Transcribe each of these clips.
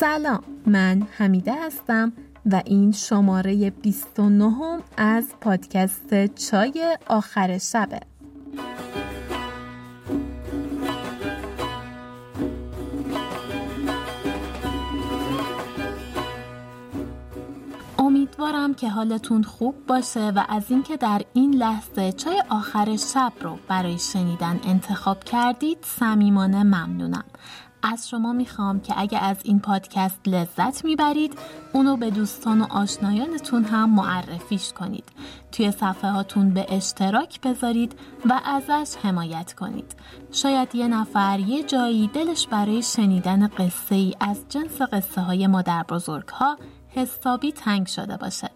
سلام. من حمیده هستم و این شماره 29 از پادکست چای آخر شبه. امیدوارم که حالتون خوب باشه و از اینکه در این لحظه چای آخر شب رو برای شنیدن انتخاب کردید صمیمانه ممنونم. از شما می‌خوام که اگه از این پادکست لذت می‌برید اونو به دوستان و آشنایانتون هم معرفیش کنید. توی صفحه هاتون به اشتراک بذارید و ازش حمایت کنید. شاید یه نفر یه جایی دلش برای شنیدن قصه ای از جنس قصه های مادر بزرگ ها حسابی تنگ شده باشه.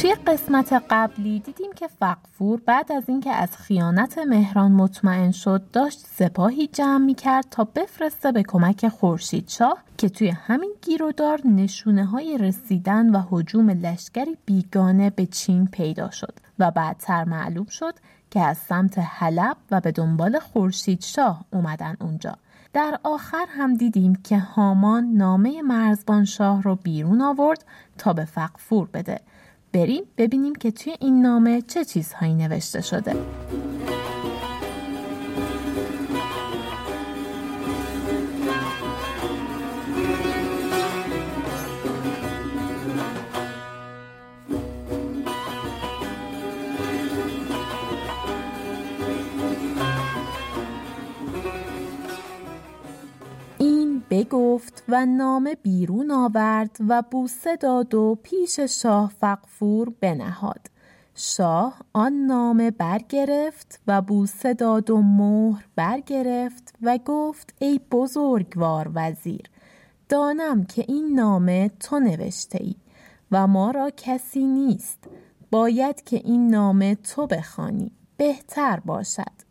توی قسمت قبلی دیدیم که فقفور بعد از اینکه از خیانت مهران مطمئن شد داشت سپاهی جمع می کرد تا بفرسته به کمک خورشید شاه که توی همین گیرودار نشونه های رسیدن و حجوم لشکری بیگانه به چین پیدا شد و بعدتر معلوم شد که از سمت حلب و به دنبال خورشید شاه اومدن اونجا. در آخر هم دیدیم که هامان نامه مرزبان شاه رو بیرون آورد تا به فقفور بده. بریم ببینیم که توی این نامه چه چیزهایی نوشته شده. بگفت و نامه بیرون آورد و بوسه داد و پیش شاه فقفور بنهاد. شاه آن نامه برگرفت و بوسه داد و مهر برگرفت و گفت ای بزرگوار وزیر دانم که این نامه تو نوشته ای و ما را کسی نیست. باید که این نامه تو بخوانی بهتر باشد.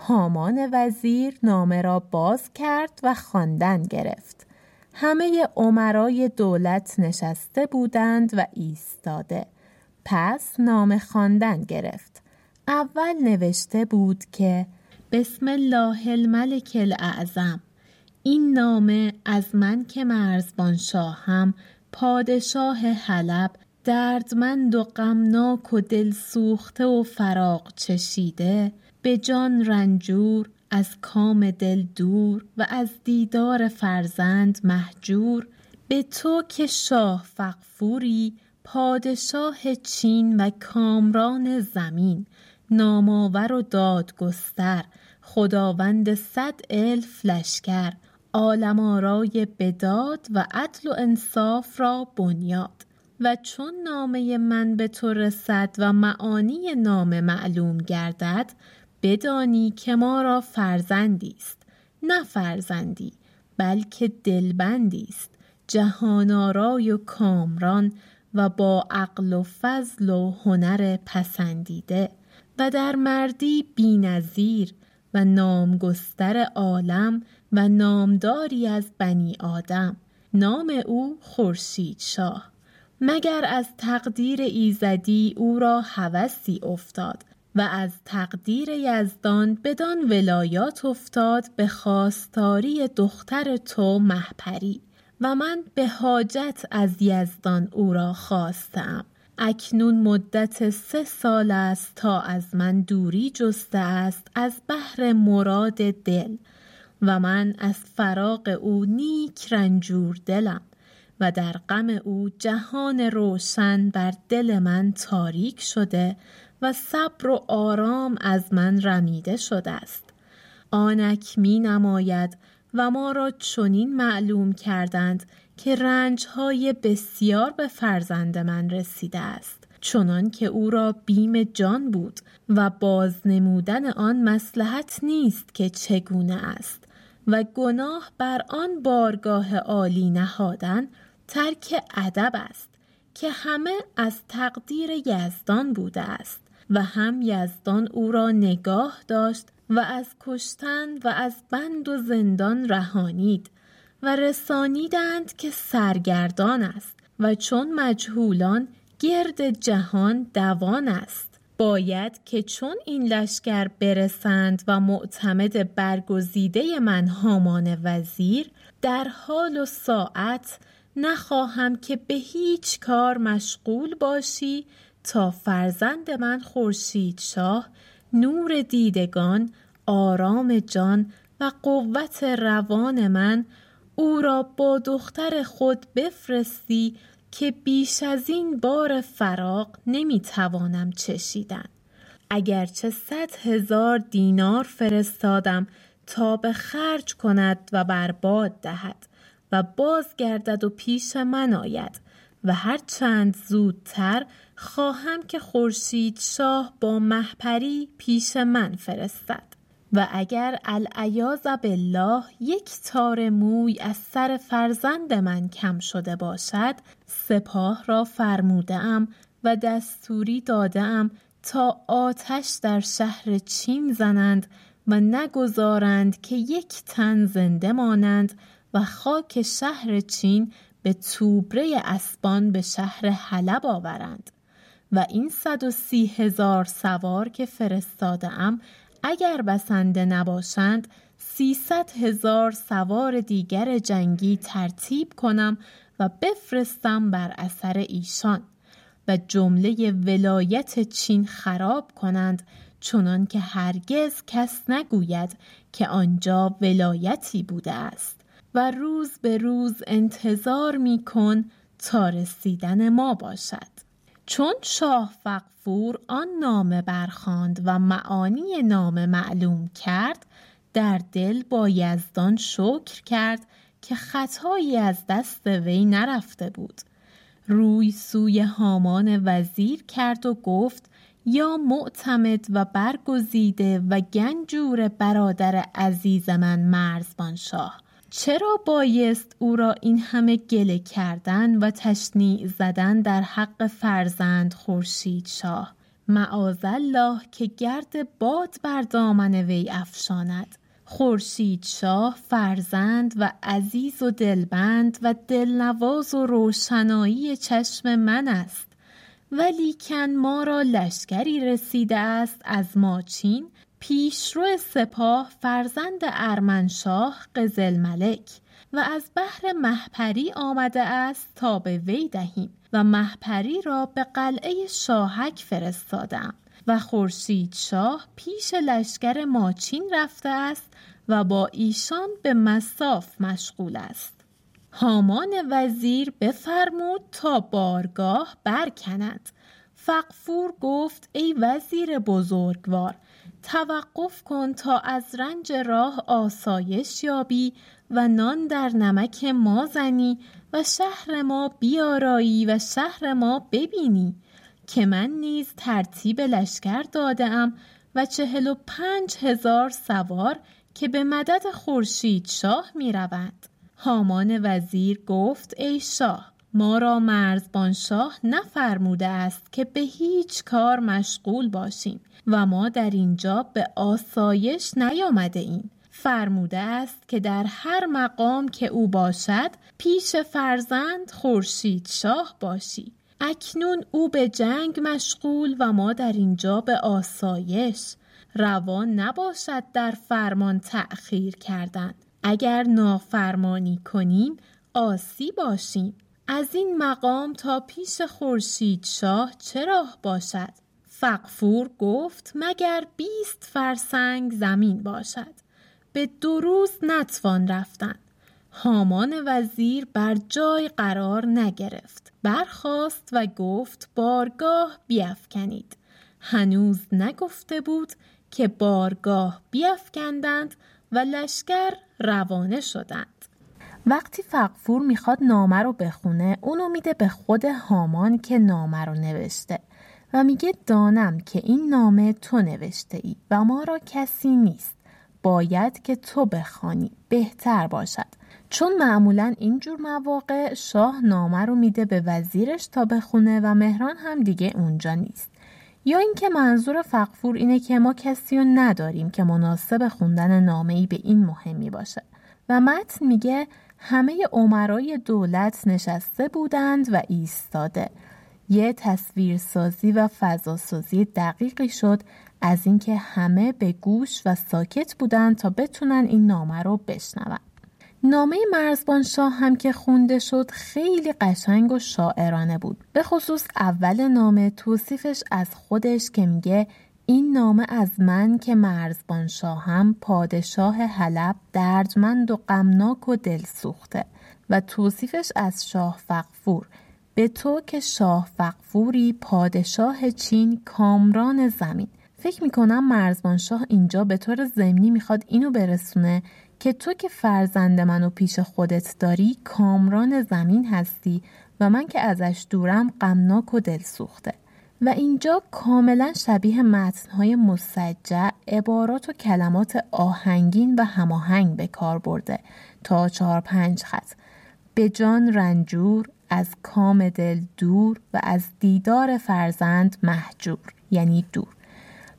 هامان وزیر نامه را باز کرد و خواندن گرفت. همه عمرای دولت نشسته بودند و ایستاده. پس نامه خواندن گرفت. اول نوشته بود که بسم الله الملک الاعظم این نامه از من که مرزبان شاهم پادشاه حلب دردمند و غمناک و دل سوخته و فراق چشیده به جان رنجور از کام دل دور و از دیدار فرزند محجور به تو که شاه فقفوری پادشاه چین و کامران زمین. نامآور و دادگستر خداوند صد الف لشکر. عالم آرای بداد و عدل و انصاف را بنیاد. و چون نامه من به تو رسد و معانی نامه معلوم گردد بدانی که ما را فرزندی است. نه فرزندی بلکه دلبندی است. جهانارای و کامران و با عقل و فضل و هنر پسندیده و در مردی بینظیر و نامگستر عالم و نامداری از بنی آدم. نام او خورشید شاه. مگر از تقدیر ایزدی او را هوسی افتاد؟ و از تقدیر یزدان بدان ولایات افتاد به خواستاری دختر تو مهپری و من به حاجت از یزدان او را خواستم. اکنون مدت سه سال است تا از من دوری جسته است از بحر مراد دل و من از فراق او نیک رنجور دلم و در غم او جهان روشن بر دل من تاریک شده و صبر و آرام از من رمیده شده است. آنک می نماید و ما را چنین معلوم کردند که رنجهای بسیار به فرزند من رسیده است چنان که او را بیم جان بود و باز نمودن آن مسلحت نیست که چگونه است و گناه بر آن بارگاه عالی نهادن ترک ادب است که همه از تقدیر یزدان بوده است. و هم یزدان او را نگاه داشت و از کشتن و از بند و زندان رهانید و رسانیدند که سرگردان است و چون مجهولان گرد جهان دوان است. باید که چون این لشکر برسند و معتمد برگزیده من هامان وزیر در حال و ساعت نخواهم که به هیچ کار مشغول باشی تا فرزند من خورشید شاه نور دیدگان آرام جان و قوت روان من او را با دختر خود بفرستی که بیش از این بار فراق نمی‌توانم چشیدن. اگرچه صد هزار دینار فرستادم تا به خرج کند و برباد دهد و بازگردد و پیش من آید و هر چند زودتر خواهم که خورشید شاه با محپری پیش من فرستد. و اگر العیاذ بالله یک تار موی از سر فرزند من کم شده باشد سپاه را فرموده و دستوری داده تا آتش در شهر چین زنند و نگذارند که یک تن زنده مانند و خاک شهر چین به توبره اسبان به شهر حلب آورند و این صد و سی هزار سوار که فرستاده ام اگر بسنده نباشند سیصد هزار سوار دیگر جنگی ترتیب کنم و بفرستم بر اثر ایشان و جمله ولایت چین خراب کنند چنان که هرگز کس نگوید که آنجا ولایتی بوده است. و روز به روز انتظار می کن تا رسیدن ما باشد. چون شاه فقفور آن نامه برخاند و معانی نامه معلوم کرد در دل با یزدان شکر کرد که خطایی از دست وی نرفته بود. روی سوی هامان وزیر کرد و گفت یا معتمد و برگزیده و گنجور برادر عزیز من مرزبان شاه چرا بایست او را این همه گله کردن و تشنیع زدن در حق فرزند خورشید شاه؟ الله که گرد باد بر دامن وی افشاند. خورشید شاه فرزند و عزیز و دلبند و دلنواز و روشنایی چشم من است. ولیکن ما را لشکری رسیده است از ماچین پیشرو سپاه فرزند ارمنشاه قزل ملک و از بحر محپری آمده است تا به وی دهیم و محپری را به قلعه شاهک فرستادم و خورشید شاه پیش لشکر ماچین رفته است و با ایشان به مساف مشغول است. هامان وزیر بفرمود تا بارگاه برکنند فقفور گفت ای وزیر بزرگوار توقف کن تا از رنج راه آسایش یابی و نان در نمک ما زنی و شهر ما بیارایی و شهر ما ببینی که من نیز ترتیب لشکر داده و چهل و پنج هزار سوار که به مدد خورشید شاه می روند. هامان وزیر گفت ای شاه ما را مرزبان شاه نفرموده است که به هیچ کار مشغول باشیم و ما در اینجا به آسایش نیامده ایم. فرموده است که در هر مقام که او باشد پیش فرزند خورشید شاه باشی. اکنون او به جنگ مشغول و ما در اینجا به آسایش. روان نباشد در فرمان تأخیر کردن. اگر نافرمانی کنیم آسی باشیم. از این مقام تا پیش خورشید شاه چه راه باشد؟ فقفور گفت مگر بیست فرسنگ زمین باشد. به دو روز نتوان رفتن. هامان وزیر بر جای قرار نگرفت. برخاست و گفت بارگاه بیافکنید هنوز نگفته بود که بارگاه بیافکندند و لشکر روانه شدند. وقتی فقفور می‌خواد نامه رو بخونه اونو میده به خود هامان که نامه رو نوشته. و میگه دانم که این نامه تو نوشته ای و ما را کسی نیست. باید که تو بخوانی بهتر باشد. چون معمولا اینجور مواقع شاه نامه رو میده به وزیرش تا بخونه و مهران هم دیگه اونجا نیست. یا اینکه منظور فقفور اینه که ما کسی رو نداریم که مناسب خوندن نامه‌ای به این مهمی باشه. و متن میگه همه عمرای دولت نشسته بودند و ایستاده. یه تصویرسازی و فضاسازی دقیقی شد از اینکه همه به گوش و ساکت بودند تا بتونن این نامه رو بشنون. نامه مرزبان شاه هم که خونده شد خیلی قشنگ و شاعرانه بود. به خصوص اول نامه توصیفش از خودش که میگه این نامه از من که مرزبان شاهم پادشاه حلب دردمند و غمناک و دل سوخته و توصیفش از شاه فقفور به تو که شاه فقفوری پادشاه چین کامران زمین. فکر می‌کنم مرزبان شاه اینجا به طور ضمنی می‌خواد اینو برسونه که تو که فرزند منو پیش خودت داری کامران زمین هستی و من که ازش دورم غمناک و دل سوخته. و اینجا کاملا شبیه متنهای مسجع عبارات و کلمات آهنگین و هماهنگ به کار برده. تا چهار پنج خط. به جان رنجور از کام دل دور و از دیدار فرزند محجور یعنی دور.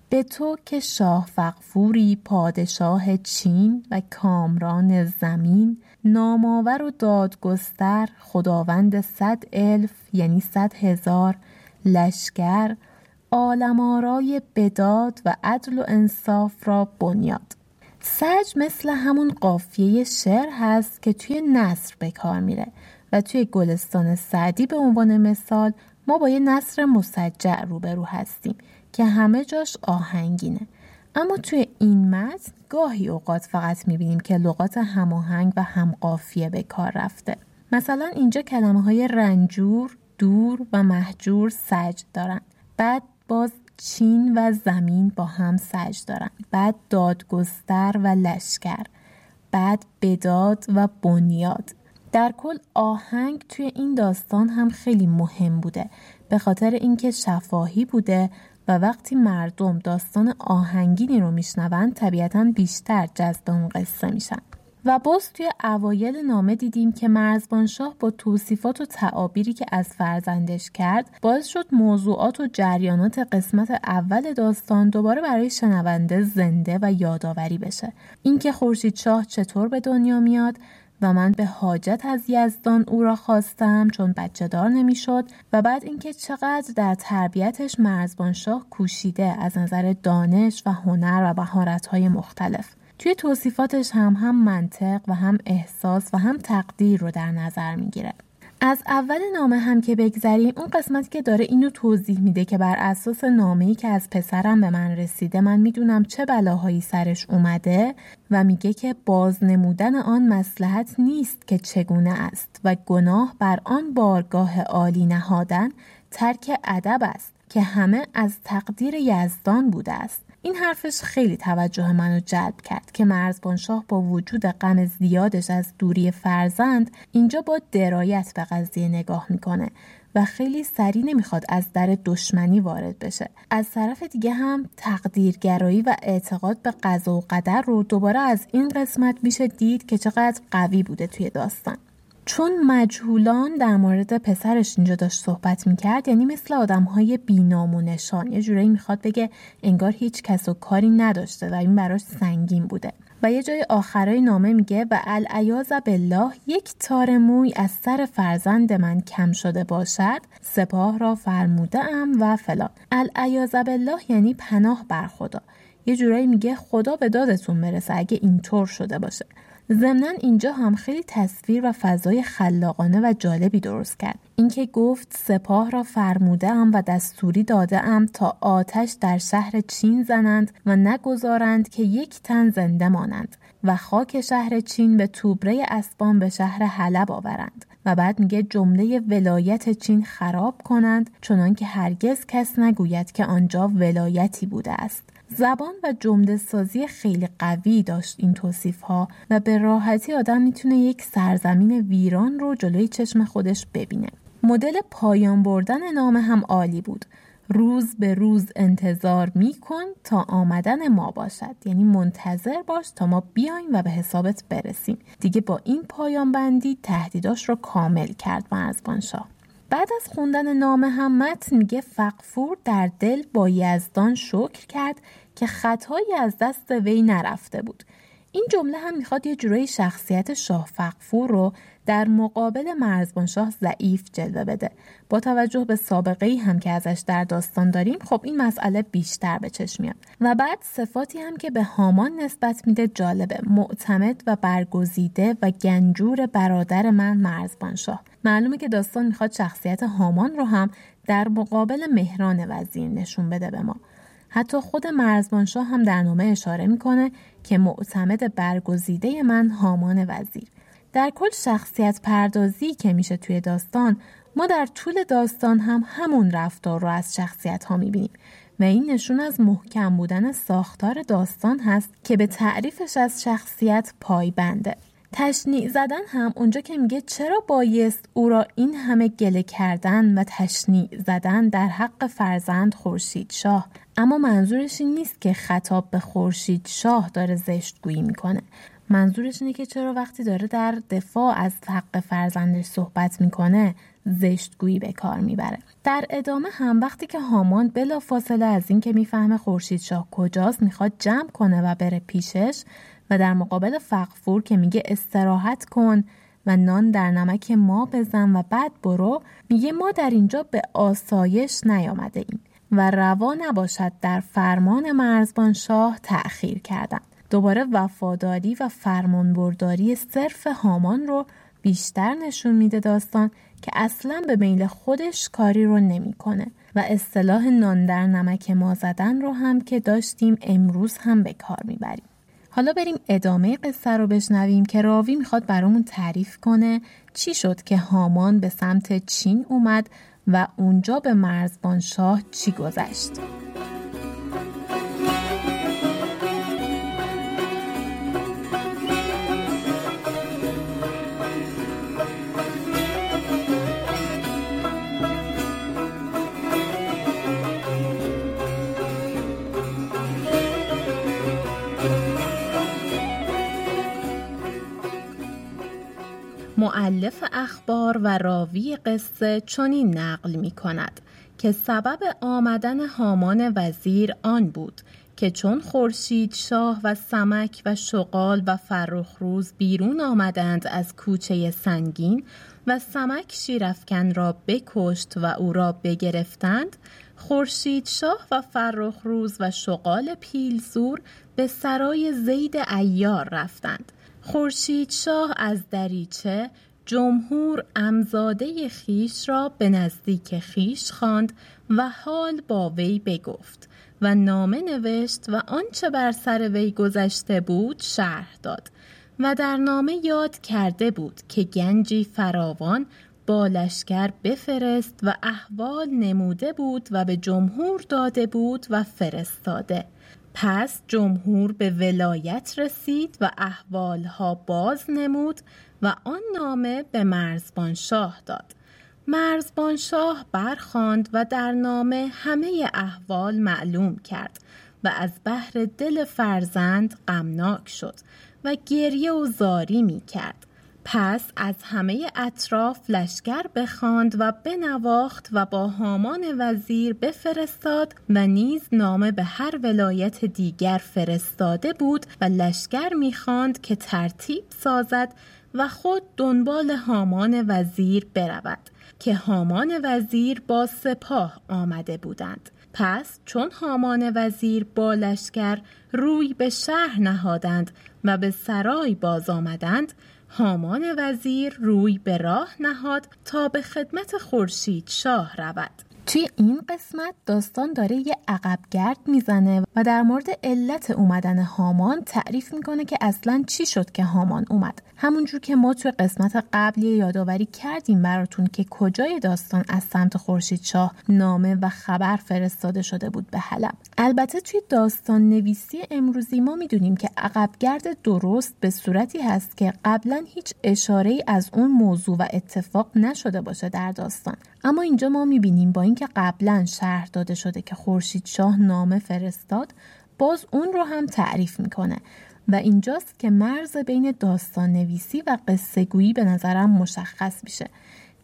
به تو که شاه فقفوری پادشاه چین و کامران زمین نامآور و دادگستر خداوند صد الف یعنی صد هزار لشکر آلمارای بداد و عدل و انصاف را بنیاد. سج مثل همون قافیه شعر هست که توی نصر به کار میره. و توی گلستان سعدی به عنوان مثال ما با یه نصر مسجع روبرو هستیم که همه جاش آهنگینه. اما توی این متن گاهی اوقات فقط می‌بینیم که لغات هماهنگ و همقافیه به کار رفته. مثلا اینجا کلمه های رنجور، دور و محجور سج دارن. بعد باز چین و زمین با هم سج دارن. بعد دادگستر و لشکر. بعد بداد و بنیاد. در کل آهنگ توی این داستان هم خیلی مهم بوده. به خاطر اینکه شفاهی بوده و وقتی مردم داستان آهنگینی رو میشنوند طبیعتا بیشتر جذب اون قصه میشن. و باز توی اوایل نامه دیدیم که مرزبان شاه با توصیفات و تعابیری که از فرزندش کرد باعث شد موضوعات و جریانات قسمت اول داستان دوباره برای شنونده زنده و یادآوری بشه. اینکه خورشید شاه چطور به دنیا میاد و من به حاجت از یزدان او را خواستم چون بچه دار نمی‌شد و بعد اینکه چقدر در تربیتش مرزبان شاه کوشیده از نظر دانش و هنر و های مختلف. توی توصیفاتش هم هم منطق و هم احساس و هم تقدیر رو در نظر می‌گیره. از اول نامه هم که بگذریم اون قسمتی که داره اینو توضیح میده که بر اساس نامه‌ای که از پسرم به من رسیده من می‌دونم چه بلاهایی سرش اومده و میگه که باز نمودن آن مسلحت نیست که چگونه است و گناه بر آن بارگاه عالی نهادن ترک ادب است که همه از تقدیر یزدان بوده است. این حرفش خیلی توجه منو جلب کرد که مرزبان شاه با وجود غم زیادش از دوری فرزند اینجا با درایت به قضیه نگاه می‌کنه و خیلی سریع نمی‌خواد از در دشمنی وارد بشه. از طرف دیگه هم تقدیرگرایی و اعتقاد به قضا و قدر رو دوباره از این قسمت میشه دید که چقدر قوی بوده توی داستان. چون مجهولان در مورد پسرش اینجا داشت صحبت می‌کرد یعنی مثل آدم های بینام و نشان یه جورایی می‌خواد بگه انگار هیچ کس و کاری نداشته و این براش سنگین بوده. و یه جای آخرای نامه میگه و العیاذ بالله یک تار موی از سر فرزند من کم شده باشد سپاه را فرموده ام و فلان. العیاذ بالله یعنی پناه بر خدا. یه جورایی میگه خدا به دادتون برسه اگه اینطور شده باشه. ضمنا اینجا هم خیلی تصویر و فضای خلاقانه و جالبی درست کرد. اینکه گفت سپاه را فرموده ام و دستوری داده ام تا آتش در شهر چین زنند و نگذارند که یک تن زنده مانند و خاک شهر چین به توبره اسبان به شهر حلب آورند و بعد میگه جمله ولایت چین خراب کنند چنان که هرگز کس نگوید که آنجا ولایتی بوده است. زبان و جمله سازی خیلی قوی داشت این توصیف ها و به راحتی آدم می‌تونه یک سرزمین ویران رو جلوی چشم خودش ببینه. مدل پایان بردن نام هم عالی بود. روز به روز انتظار میکن تا آمدن ما باشد یعنی منتظر باش تا ما بیایم و به حسابت برسیم دیگه با این پایان بندی تهدیداش رو کامل کرد مرزبان شاه بعد از خوندن نامه هم متن میگه فقفور در دل با یزدان شکر کرد که خطایی از دست وی نرفته بود. این جمله هم می‌خواد یه جورایی شخصیت شاه فقفور رو در مقابل مرزبان شاه ضعیف جلوه بده. با توجه به سابقه ای هم که ازش در داستان داریم خب این مسئله بیشتر به چشم میاد. و بعد صفاتی هم که به هامان نسبت میده جالبه. معتمد و برگزیده و گنجور برادر من مرزبان شاه. معلومه که داستان می‌خواد شخصیت هامان رو هم در مقابل مهران وزیر نشون بده به ما. حتی خود مرزبانشاه هم در نامه اشاره می‌کنه که معتمد برگزیده من هامان وزیر. در کل شخصیت پردازی که میشه توی داستان ما در طول داستان هم همون رفتار رو از شخصیت ها می‌بینیم و این نشون از محکم بودن ساختار داستان هست که به تعریفش از شخصیت پایبنده. تشنیع زدن هم اونجا که میگه چرا بایست او را این همه گله کردن و تشنیع زدن در حق فرزند خورشید شاه. اما منظورش این نیست که خطاب به خورشید شاه داره زشتگویی می‌کنه. منظورش اینه که چرا وقتی داره در دفاع از حق فرزندش صحبت می‌کنه زشتگویی به کار می‌بره. در ادامه هم وقتی که هامان بلا فاصله از اینکه می‌فهمه خورشید شاه کجاست می‌خواد جمع کنه و بره پیشش و در مقابل فقفور که میگه استراحت کن و نان در نمک ما بزن و بعد برو میگه ما در اینجا به آسایش نیامده ایم و روا نباشد در فرمان مرزبان شاه تأخیر کردن. دوباره وفاداری و فرمانبرداری صرف هامان رو بیشتر نشون میده داستان که اصلا به میل خودش کاری رو نمی‌کنه و اصطلاح نان در نمک ما زدن رو هم که داشتیم امروز هم به کار می‌بریم. حالا بریم ادامه قصه رو بشنویم که راوی می‌خواد برامون تعریف کنه چی شد که هامان به سمت چین اومد و اونجا به مرزبان شاه چی گذشت. معلف اخبار و راوی قصه چنین نقل می کند که سبب آمدن هامان وزیر آن بود که چون خورشید شاه و سمک و شغال و فرخروز بیرون آمدند از کوچه سنگین و سمک شیرفکن را بکشت و او را بگرفتند خورشید شاه و فرخروز و شغال پیلزور به سرای زید ایار رفتند. خورشید شاه از دریچه جمهور امزاده خیش را به نزدیک خیش خواند و حال با وی بگفت و نامه نوشت و آنچه بر سر وی گذشته بود شرح داد و در نامه یاد کرده بود که گنجی فراوان با لشکر بفرست و احوال نموده بود و به جمهور داده بود و فرستاده. پس جمهور به ولایت رسید و احوالها باز نمود و آن نامه به مرزبان شاه داد. مرزبان شاه برخاند و در نامه همه احوال معلوم کرد و از بحر دل فرزند غمناک شد و گریه و زاری می کرد پس از همه اطراف لشکر بخواند و بنواخت و با هامان وزیر بفرستاد و نیز نامه به هر ولایت دیگر فرستاده بود و لشکر می‌خواند که ترتیب سازد و خود دنبال هامان وزیر برود که هامان وزیر با سپاه آمده بودند. پس چون هامان وزیر با لشکر روی به شهر نهادند و به سرای باز آمدند هامان وزیر روی به راه نهاد تا به خدمت خورشید شاه رود. توی این قسمت داستان داره یه عقبگرد می‌زنه و در مورد علت اومدن هامان تعریف می‌کنه که اصلا چی شد که هامان اومد. همونجور که ما توی قسمت قبلی یادآوری کردیم براتون که کجای داستان از سمت خورشید شاه نامه و خبر فرستاده شده بود به حلب. البته توی داستان نویسی امروزی ما می‌دونیم که عقبگرد درست به صورتی هست که قبلا هیچ اشاره از اون موضوع و اتفاق نشده باشه در داستان. اما اینجا ما می‌بینیم با اینکه قبلا شهر داده شده که خورشید شاه نامه فرستاد باز اون رو هم تعریف می‌کنه. و اینجاست که مرز بین داستان نویسی و قصه گویی به نظرم مشخص میشه.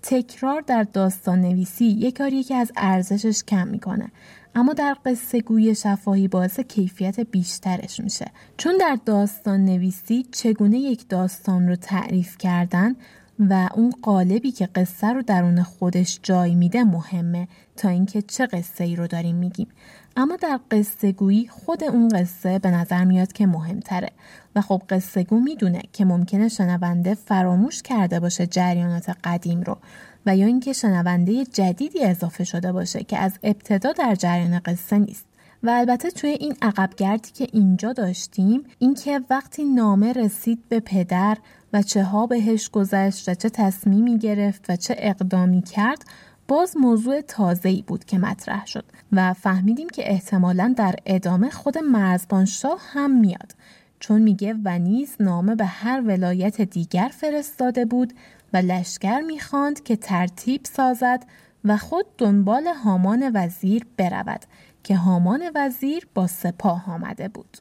تکرار در داستان نویسی یک کاری که از ارزشش کم می‌کنه. اما در قصه گوی شفاهی باعث کیفیت بیشترش میشه. چون در داستان نویسی چگونه یک داستان رو تعریف کردن و اون قالبی که قصه رو درون خودش جای میده مهمه تا اینکه چه قصه ای رو داریم میگیم. اما در قصه گویی خود اون قصه به نظر میاد که مهمتره. و خب قصه گو می‌دونه که ممکنه شنونده فراموش کرده باشه جریانات قدیم رو و یا اینکه شنونده جدیدی اضافه شده باشه که از ابتدا در جریان قصه نیست. و البته توی این عقبگردی که اینجا داشتیم اینکه وقتی نامه رسید به پدر و چه ها بهش گذشت و چه تصمیمی گرفت و چه اقدامی کرد باز موضوع تازه‌ای بود که مطرح شد و فهمیدیم که احتمالا در ادامه خود مرزبان شاه هم میاد. چون میگه و نیز نامه به هر ولایت دیگر فرستاده بود و لشکر می‌خواند که ترتیب سازد و خود دنبال هامان وزیر برود که هامان وزیر با سپاه آمده بود.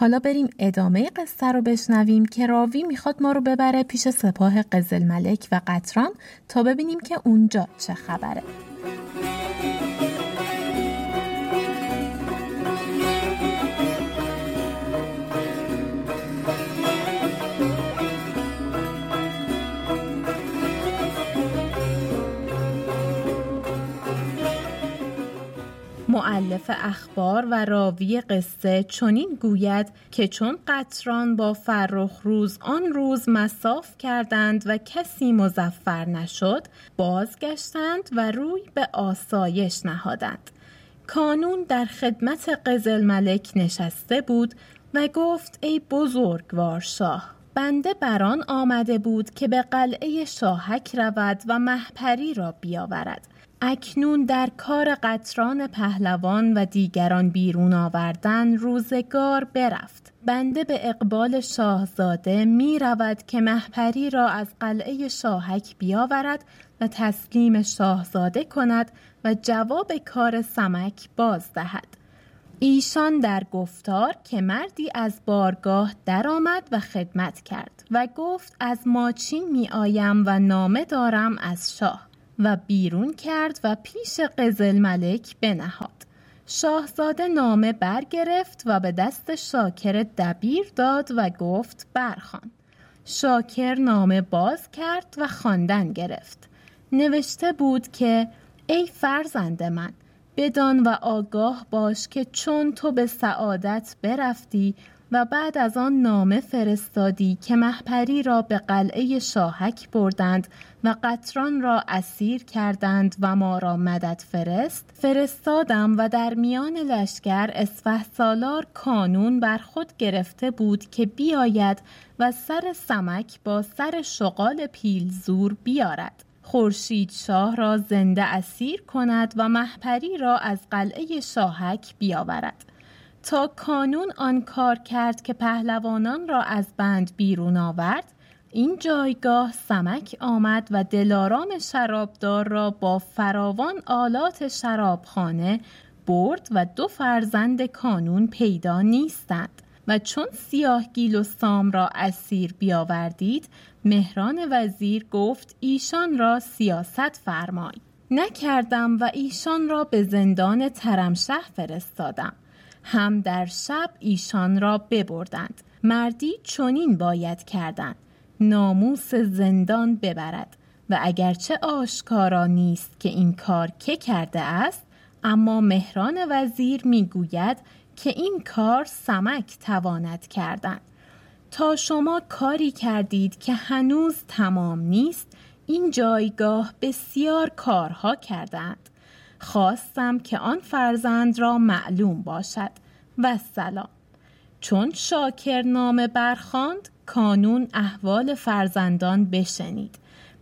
حالا بریم ادامه قصه رو بشنویم که راوی می‌خواد ما رو ببره پیش سپاه قزل ملک و قطران تا ببینیم که اونجا چه خبره. معلف اخبار و راوی قصه چنین گوید که چون قطران با فرخ روز آن روز مساف کردند و کسی مزفر نشد بازگشتند و روی به آسایش نهادند. کانون در خدمت قزل ملک نشسته بود و گفت ای بزرگوار شاه بنده بران آمده بود که به قلعه شاهک رود و محپری را بیاورد. اکنون در کار قطران پهلوان و دیگران بیرون آوردن روزگار برفت. بنده به اقبال شاهزاده می رود که محپری را از قلعه شاهک بیاورد و تسلیم شاهزاده کند و جواب کار سمک باز دهد. ایشان در گفتار که مردی از بارگاه درآمد و خدمت کرد و گفت از ماچین می آیم و نامه دارم از شاه. و بیرون کرد و پیش قزل ملک بنهاد. شاهزاده نامه برگرفت و به دست شاکر دبیر داد و گفت برخان شاکر نامه باز کرد و خواندن گرفت. نوشته بود که ای فرزند من بدان و آگاه باش که چون تو به سعادت برفتی و بعد از آن نامه فرستادی که محپری را به قلعه شاهک بردند و قطران را اسیر کردند و ما را مدد فرست. فرستادم و در میان لشکر اسفه سالار کانون بر خود گرفته بود که بیاید و سر سمک با سر شغال پیلزور بیارد. خورشید شاه را زنده اسیر کند و محپری را از قلعه شاهک بیاورد. تا کانون آن کار کرد که پهلوانان را از بند بیرون آورد این جایگاه سمک آمد و دلارام شرابدار را با فراوان آلات شرابخانه برد و دو فرزند کانون پیدا نیستند. و چون سیاه گیل و سام را اسیر بیاوردید مهران وزیر گفت ایشان را سیاست فرمای. نکردم و ایشان را به زندان ترمشه فرستادم. هم در شب ایشان را ببردند. مردی چنین باید کردند. ناموس زندان ببرد. و اگرچه آشکارا نیست که این کار که کرده است اما مهران وزیر می‌گوید که این کار سمک تواند کردن. تا شما کاری کردید که هنوز تمام نیست این جایگاه بسیار کارها کردند خواستم که آن فرزند را معلوم باشد. و سلام چون شاکر نامه برخاند کانون احوال فرزندان بشنید.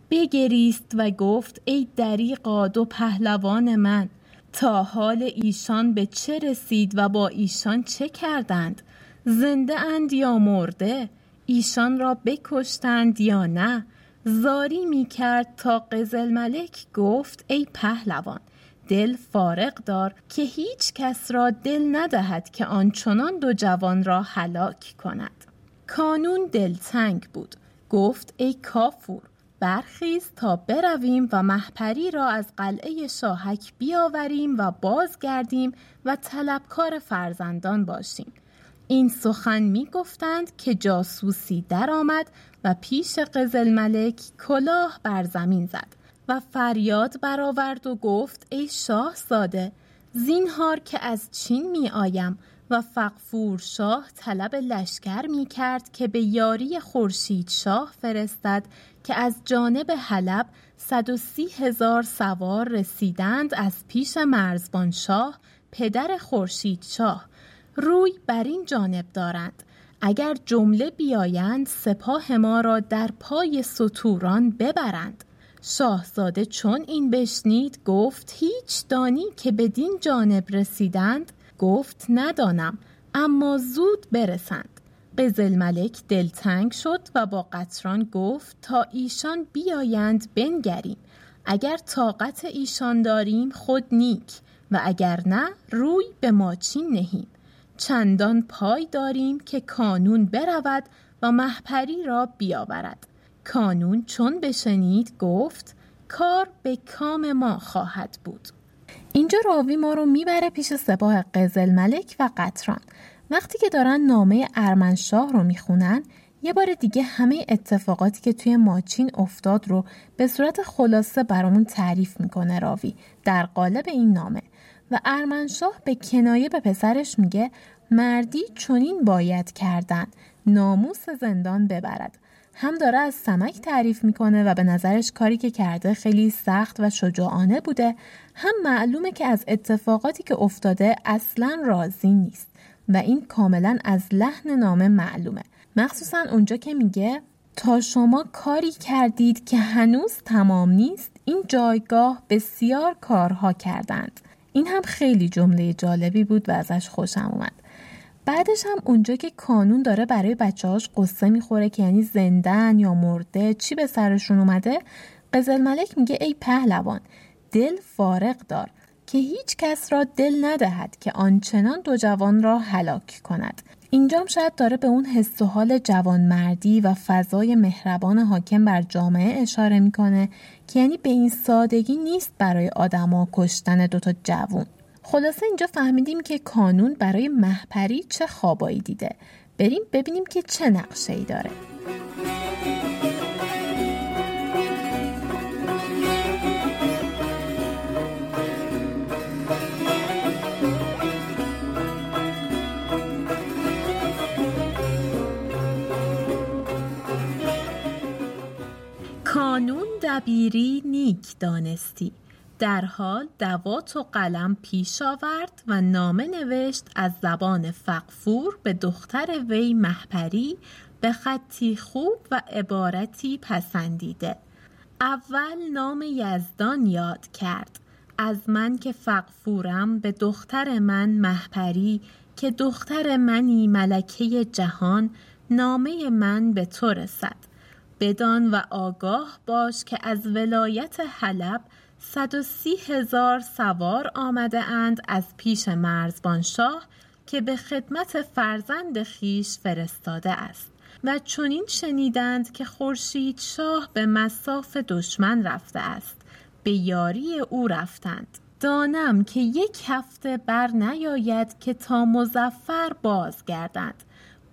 بگریست و گفت ای دریقا دو پهلوان من تا حال ایشان به چه رسید و با ایشان چه کردند؟ زنده اند یا مرده؟ ایشان را بکشتند یا نه؟ زاری می کرد تا قزل ملک گفت ای پهلوان دل فارغ دار که هیچ کس را دل ندهد که آنچنان دو جوان را هلاک کند. کانون دلتنگ بود. گفت ای کافور برخیز تا برویم و محپری را از قلعه شاهک بیاوریم و بازگردیم و طلبکار فرزندان باشیم. این سخن می گفتند که جاسوسی درآمد و پیش قزل ملک کلاه بر زمین زد. و فریاد برآورد و گفت ای شاه زاده زینهار که از چین می آیم و فقفور شاه طلب لشکر می کرد که به یاری خورشید شاه فرستد که از جانب حلب 130 هزار سوار رسیدند از پیش مرزبان شاه پدر خورشید شاه. روی بر این جانب دارند. اگر جمله بیایند سپاه ما را در پای سطوران ببرند. شاهزاده چون این بشنید گفت هیچ دانی که بدین جانب رسیدند گفت ندانم اما زود برسند. قزل ملک دلتنگ شد و با قطران گفت تا ایشان بیایند بنگریم. اگر طاقت ایشان داریم خود نیک و اگر نه روی به ماچین نهیم. چندان پای داریم که کانون برود و محپری را بیاورد. کانون چون بشنید گفت کار به کام ما خواهد بود. اینجا راوی ما رو می‌بره پیش سپاه قزل ملک و قطران. وقتی که دارن نامه ارمنشاه رو می‌خونن یه بار دیگه همه اتفاقاتی که توی ماچین افتاد رو به صورت خلاصه برامون تعریف می‌کنه راوی در قالب این نامه. و ارمنشاه به کنایه به پسرش میگه مردی چنین باید کردن ناموس زندان ببرد. هم داره از سمک تعریف می‌کنه و به نظرش کاری که کرده خیلی سخت و شجاعانه بوده. هم معلومه که از اتفاقاتی که افتاده اصلا راضی نیست و این کاملا از لحن نامه معلومه. مخصوصا اونجا که میگه تا شما کاری کردید که هنوز تمام نیست این جایگاه بسیار کارها کردند. این هم خیلی جمله جالبی بود و ازش خوشم اومد. بعدش هم اونجا که کانون داره برای بچه‌هاش قصه می‌خوره که یعنی زندن یا مرده چی به سرشون اومده؟ قزل ملک میگه ای پهلوان دل فارغ دار که هیچ کس را دل ندهد که آنچنان دو جوان را هلاک کند. اینجام شاید داره به اون حس و حال جوانمردی و فضای مهربان حاکم بر جامعه اشاره می‌کنه که یعنی به این سادگی نیست برای آدما کشتن دوتا جوان خلاصه اینجا فهمیدیم که کانون برای محپری چه خوابایی دیده. بریم ببینیم که چه نقشه ای داره. کانون دبیری نیک دانستی. در حال دوات و قلم پیش آورد و نامه نوشت از زبان فقفور به دختر وی محپری به خطی خوب و عبارتی پسندیده. اول نام یزدان یاد کرد. از من که فقفورم به دختر من محپری که دختر منی ملکه جهان نامه من به تو رسد. بدان و آگاه باش که از ولایت حلب صد و سی هزار سوار آمده اند از پیش مرزبان شاه که به خدمت فرزند خیش فرستاده است و چنین شنیدند که خورشید شاه به مساف دشمن رفته است. به یاری او رفتند. دانم که یک هفته بر نیاید که تا مزفر بازگردند.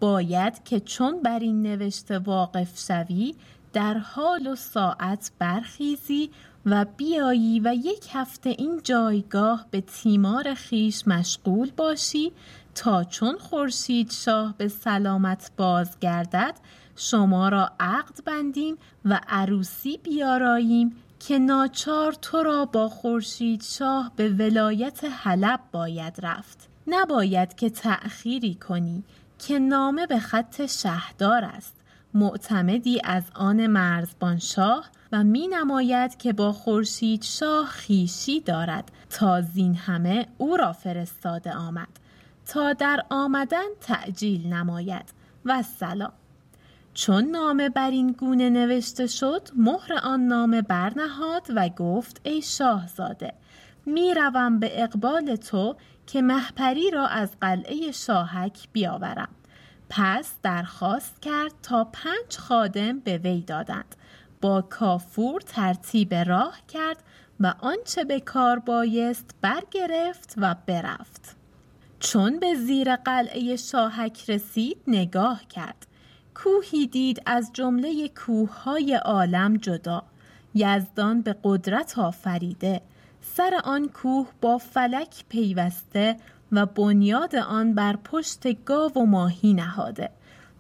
باید که چون بر این نوشته واقف شوی در حال و ساعت برخیزی و بیایی و یک هفته این جایگاه به تیمار خیش مشغول باشی تا چون خورشید شاه به سلامت بازگردد شما را عقد بندیم و عروسی بیاراییم که ناچار تو را با خورشید شاه به ولایت حلب باید رفت. نباید که تأخیری کنی که نامه به خط شهدار است. معتمدی از آن مرزبان شاه و می نماید که با خورشید شاه خیشی دارد تا زین همه او را فرستاده آمد. تا در آمدن تعجیل نماید. و سلام چون نامه بر این گونه نوشته شد مهر آن نامه برنهاد و گفت ای شاهزاده می‌روم به اقبال تو که محپری را از قلعه شاهک بیاورم. پس درخواست کرد تا پنج خادم به وی دادند. با کافور ترتیب راه کرد و آنچه به کار بایست برگرفت و برفت. چون به زیر قلعه شاهک رسید نگاه کرد. کوهی دید از جمله کوههای عالم جدا. یزدان به قدرت آفریده. سر آن کوه با فلک پیوسته و بنیاد آن بر پشت گاو و ماهی نهاده.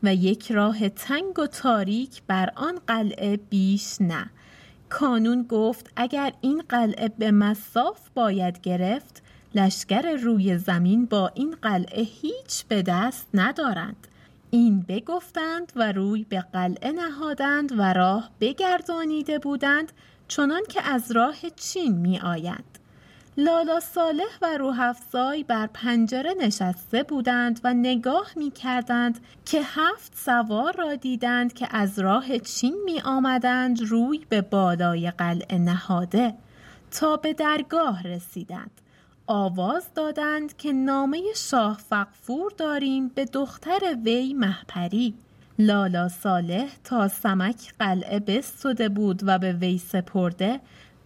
و یک راه تنگ و تاریک بر آن قلعه بیش نه کانون گفت اگر این قلعه به مساف باید گرفت لشکر روی زمین با این قلعه هیچ به دست ندارند این بگفتند و روی به قلعه نهادند و راه بگردانیده بودند چنان که از راه چین می آیند. لالا صالح و روحفزای بر پنجره نشسته بودند و نگاه می کردند که هفت سوار را دیدند که از راه چین می آمدند روی به بالای قلعه نهاده تا به درگاه رسیدند. آواز دادند که نامه شاه فقفور داریم به دختر وی محپری لالا صالح تا سمک قلعه بستده بود و به وی سپرده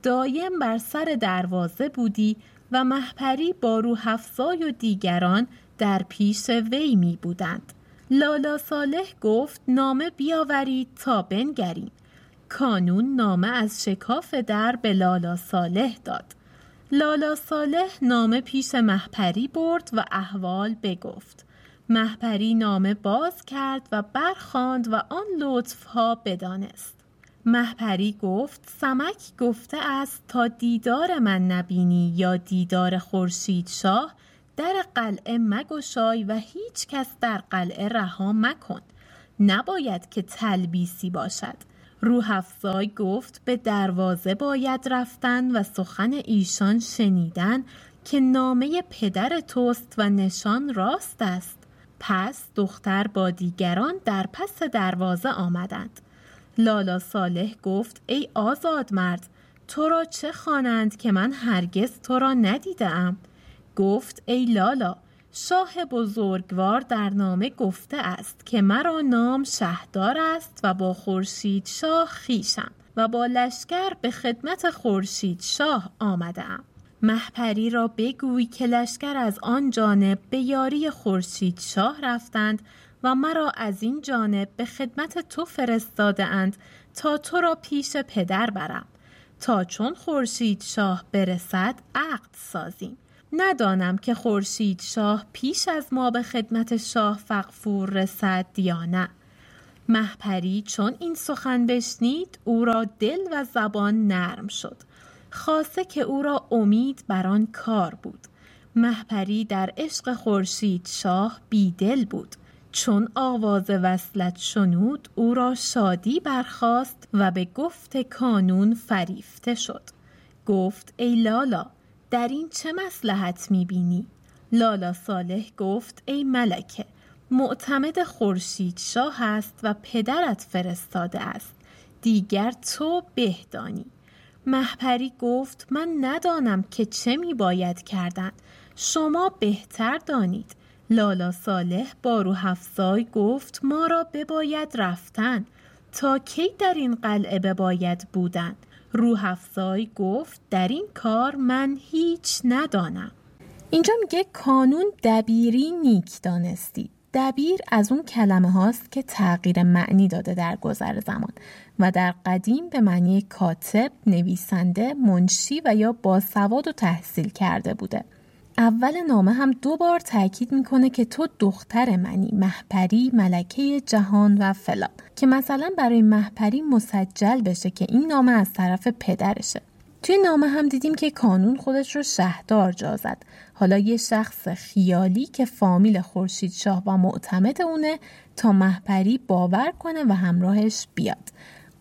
دایم بر سر دروازه بودی و محپری با روحفزای و دیگران در پیش وی می بودند. لالا صالح گفت نامه بیاورید تا بنگریم. کانون نامه از شکاف در به لالا صالح داد. لالا صالح نامه پیش محپری برد و احوال بگفت. محپری نامه باز کرد و برخاند و آن لطفها بدانست. محپری گفت سمک گفته است تا دیدار من نبینی یا دیدار خورشید شاه در قلعه مگشای و هیچ کس در قلعه رها مکن. نباید که تلبیسی باشد. روح گفت به دروازه باید رفتن و سخن ایشان شنیدن که نامه پدر توست و نشان راست است. پس دختر با دیگران در پس دروازه آمدند. لالا صالح گفت ای آزاد مرد تو را چه خوانند که من هرگز تو را ندیدم گفت ای لالا شاه بزرگوار در نامه گفته است که مرا نام شهدار است و با خورشید شاه خیشم و با لشکر به خدمت خورشید شاه آمدم محپری را بگوی که لشکر از آن جانب به یاری خورشید شاه رفتند و مرا از این جانب به خدمت تو فرستاده اند تا تو را پیش پدر برم. تا چون خورشید شاه برسد عقد سازیم. ندانم که خورشید شاه پیش از ما به خدمت شاه فقفور رسد یا نه. محپری چون این سخن بشنید او را دل و زبان نرم شد. خاصه که او را امید بر آن کار بود. محپری در عشق خورشید شاه بیدل بود. چون آواز وصلت شنود او را شادی برخاست و به گفت کانون فریفته شد. گفت ای لالا در این چه مسلحت می‌بینی؟ لالا صالح گفت ای ملکه معتمد خورشید شاه است و پدرت فرستاده است دیگر تو بهدانی. محپری گفت من ندانم که چه می باید کردن شما بهتر دانید. لالا صالح با روحفزای گفت ما را بباید رفتن تا کی در این قلعه بباید بودن؟ روحفزای گفت در این کار من هیچ ندانم. اینجا میگه کانون دبیری نیک دانستی. دبیر از اون کلمه هاست که تغییر معنی داده در گذر زمان و در قدیم به معنی کاتب، نویسنده، منشی و یا باسواد و تحصیل کرده بوده. اول نامه هم دو بار تاکید می‌کنه که تو دختر منی محپری ملکه جهان و فلان. که مثلا برای محپری مسجل بشه که این نامه از طرف پدرشه. توی نامه هم دیدیم که کانون خودش رو شهدار جا زد. حالا یه شخص خیالی که فامیل خورشید شاه و معتمد اونه تا محپری باور کنه و همراهش بیاد.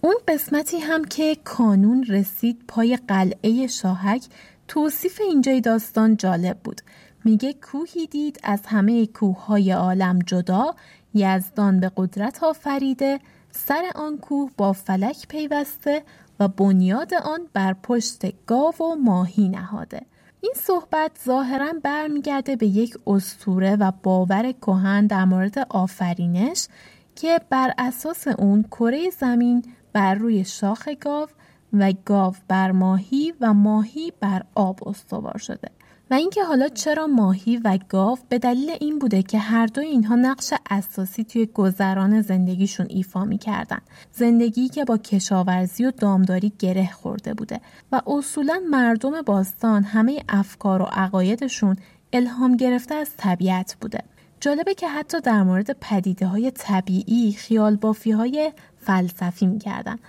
اون قسمتی هم که کانون رسید پای قلعه شاهک توصیف اینجای داستان جالب بود. میگه کوهی دید از همه کوههای عالم جدا یزدان به قدرت آفریده سر آن کوه با فلک پیوسته و بنیاد آن بر پشت گاو و ماهی نهاده. این صحبت ظاهرا برمیگرده به یک استوره و باور کهن در مورد آفرینش که بر اساس اون کره زمین بر روی شاخ گاو و گاو بر ماهی و ماهی بر آب استوار شده. و اینکه حالا چرا ماهی و گاو به دلیل این بوده که هر دو اینها نقش اساسی توی گذران زندگیشون ایفا می‌کردن. زندگی که با کشاورزی و دامداری گره خورده بوده و اصولا مردم باستان همه افکار و عقایدشون الهام گرفته از طبیعت بوده. جالبه که حتی در مورد پدیده های طبیعی خیال بافی های فلسفی می‌کردن.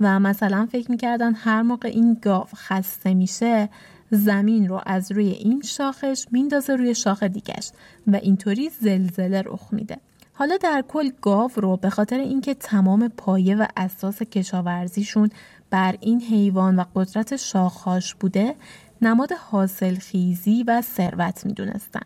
و مثلا فکر می‌کردن هر موقع این گاو خسته میشه زمین رو از روی این شاخش میندازه روی شاخ دیگش و اینطوری زلزله رخ میده. حالا در کل گاو رو به خاطر اینکه تمام پایه و اساس کشاورزیشون بر این حیوان و قدرت شاخهاش بوده نماد حاصل خیزی و ثروت می‌دونستن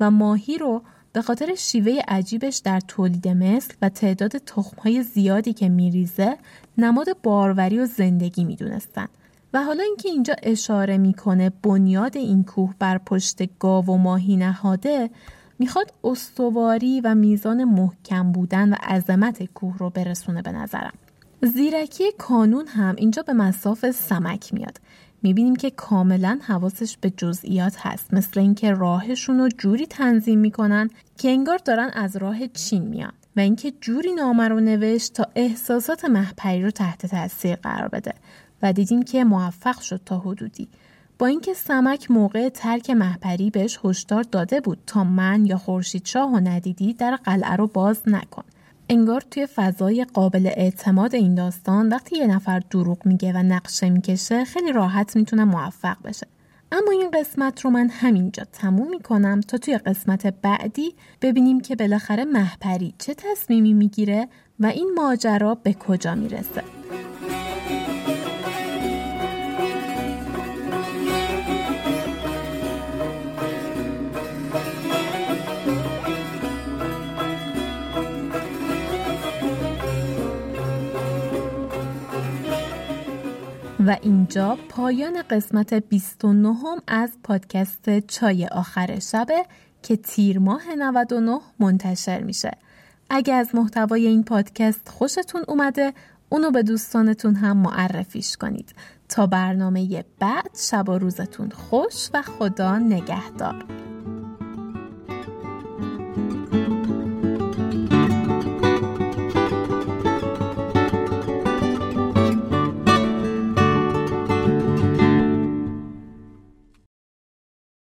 و ماهی رو به خاطر شیوه عجیبش در تولید مثل و تعداد تخمهای زیادی که میریزه نماد باروری و زندگی می‌دونستن. و حالا اینکه اینجا اشاره می‌کنه بنیاد این کوه بر پشت گاو و ماهی نهاده می‌خواد استواری و میزان محکم بودن و عظمت کوه رو برسونه به نظرم. زیرکی کانون هم اینجا به مساف سمک میاد. می‌بینیم که کاملا حواسش به جزئیات هست. مثل اینکه راهشون رو جوری تنظیم می‌کنن که انگار دارن از راه چین میان و اینکه جوری نامه رو نوشت تا احساسات محپری رو تحت تاثیر قرار بده و دیدیم که موفق شد تا حدودی. با اینکه سمک موقع ترک محپری بهش هشدار داده بود تا من یا خورشید شاه و ندیدی در قلعه رو باز نکن. انگار توی فضای قابل اعتماد این داستان وقتی یه نفر دروغ میگه و نقشه می‌کشه خیلی راحت می‌تونه موفق بشه. اما این قسمت رو من همینجا تموم می‌کنم تا توی قسمت بعدی ببینیم که بالاخره محپری چه تصمیمی می‌گیره و این ماجرا به کجا می‌رسه. و اینجا پایان قسمت 29 از پادکست چای آخر شبه که تیر ماه 99 منتشر میشه. اگه از محتوای این پادکست خوشتون اومده اونو به دوستانتون هم معرفیش کنید تا برنامه بعد شب و روزتون خوش و خدا نگهدار